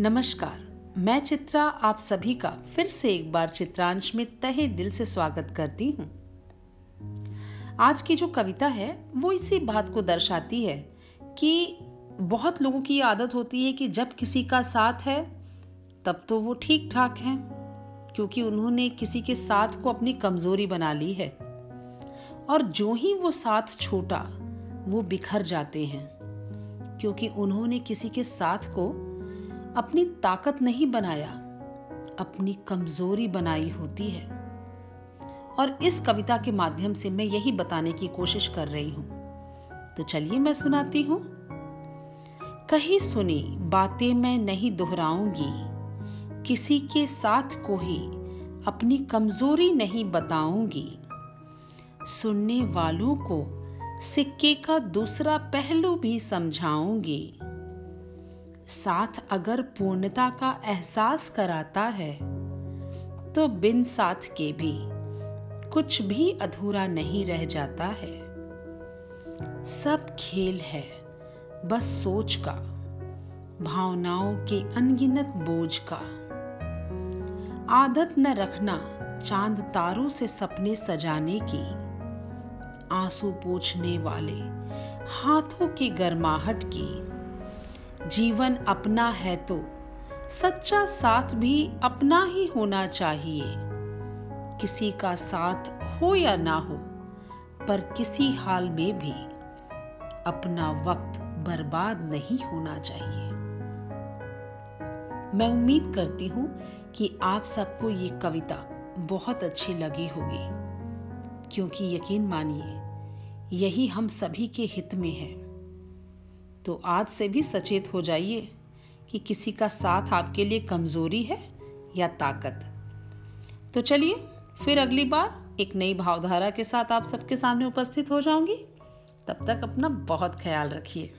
नमस्कार, मैं चित्रा आप सभी का फिर से एक बार चित्रांश में तहे दिल से स्वागत करती हूँ। आज की जो कविता है, वो इसी बात को दर्शाती है कि बहुत लोगों की आदत होती है कि जब किसी का साथ है, तब तो वो ठीक ठाक है, क्योंकि उन्होंने किसी के साथ को अपनी कमज़ोरी बना ली है। और जो ही वो साथ छोटा, वो बिखर जाते हैं, क्योंकि उन्होंने किसी के साथ को अपनी ताकत नहीं बनाया, अपनी कमज़ोरी बनाई होती है। और इस कविता के माध्यम से मैं यही बताने की कोशिश कर रही हूँ। तो चलिए मैं सुनाती हूँ। कही सुनी, बातें मैं नहीं दोहराऊँगी, किसी के साथ को ही अपनी कमज़ोरी नहीं बताऊँगी। सुनने वालों को सिक्के का दूसरा पहलू भी समझाऊँगी। साथ अगर पूर्णता का एहसास कराता है तो बिन साथ के भी कुछ भी अधूरा नहीं रह जाता है। सब खेल है, बस सोच का, भावनाओं के अनगिनत बोझ का। आदत न रखना चाँद तारों से सपने सजाने की, आँसू पोछने वाले हाथों की गर्माहट की। जीवन अपना है तो। सच्चा साथ भी अपना ही होना चाहिए। किसी का साथ हो या ना हो, पर किसी हाल में भी अपना वक्त बर्बाद नहीं होना चाहिए। मैं उम्मीद करती हूँ कि आप सबको ये कविता बहुत अच्छी लगी होगी। क्योंकि यकीन मानिए, यही हम सभी के हित में है। तो आज से भी सचेत हो जाइए कि किसी का साथ आपके लिए कमज़ोरी है या ताकत। तो चलिए, फिर अगली बार एक नई भावधारा के साथ आप सबके सामने उपस्थित हो जाऊँगी। तब तक अपना बहुत ख्याल रखिए।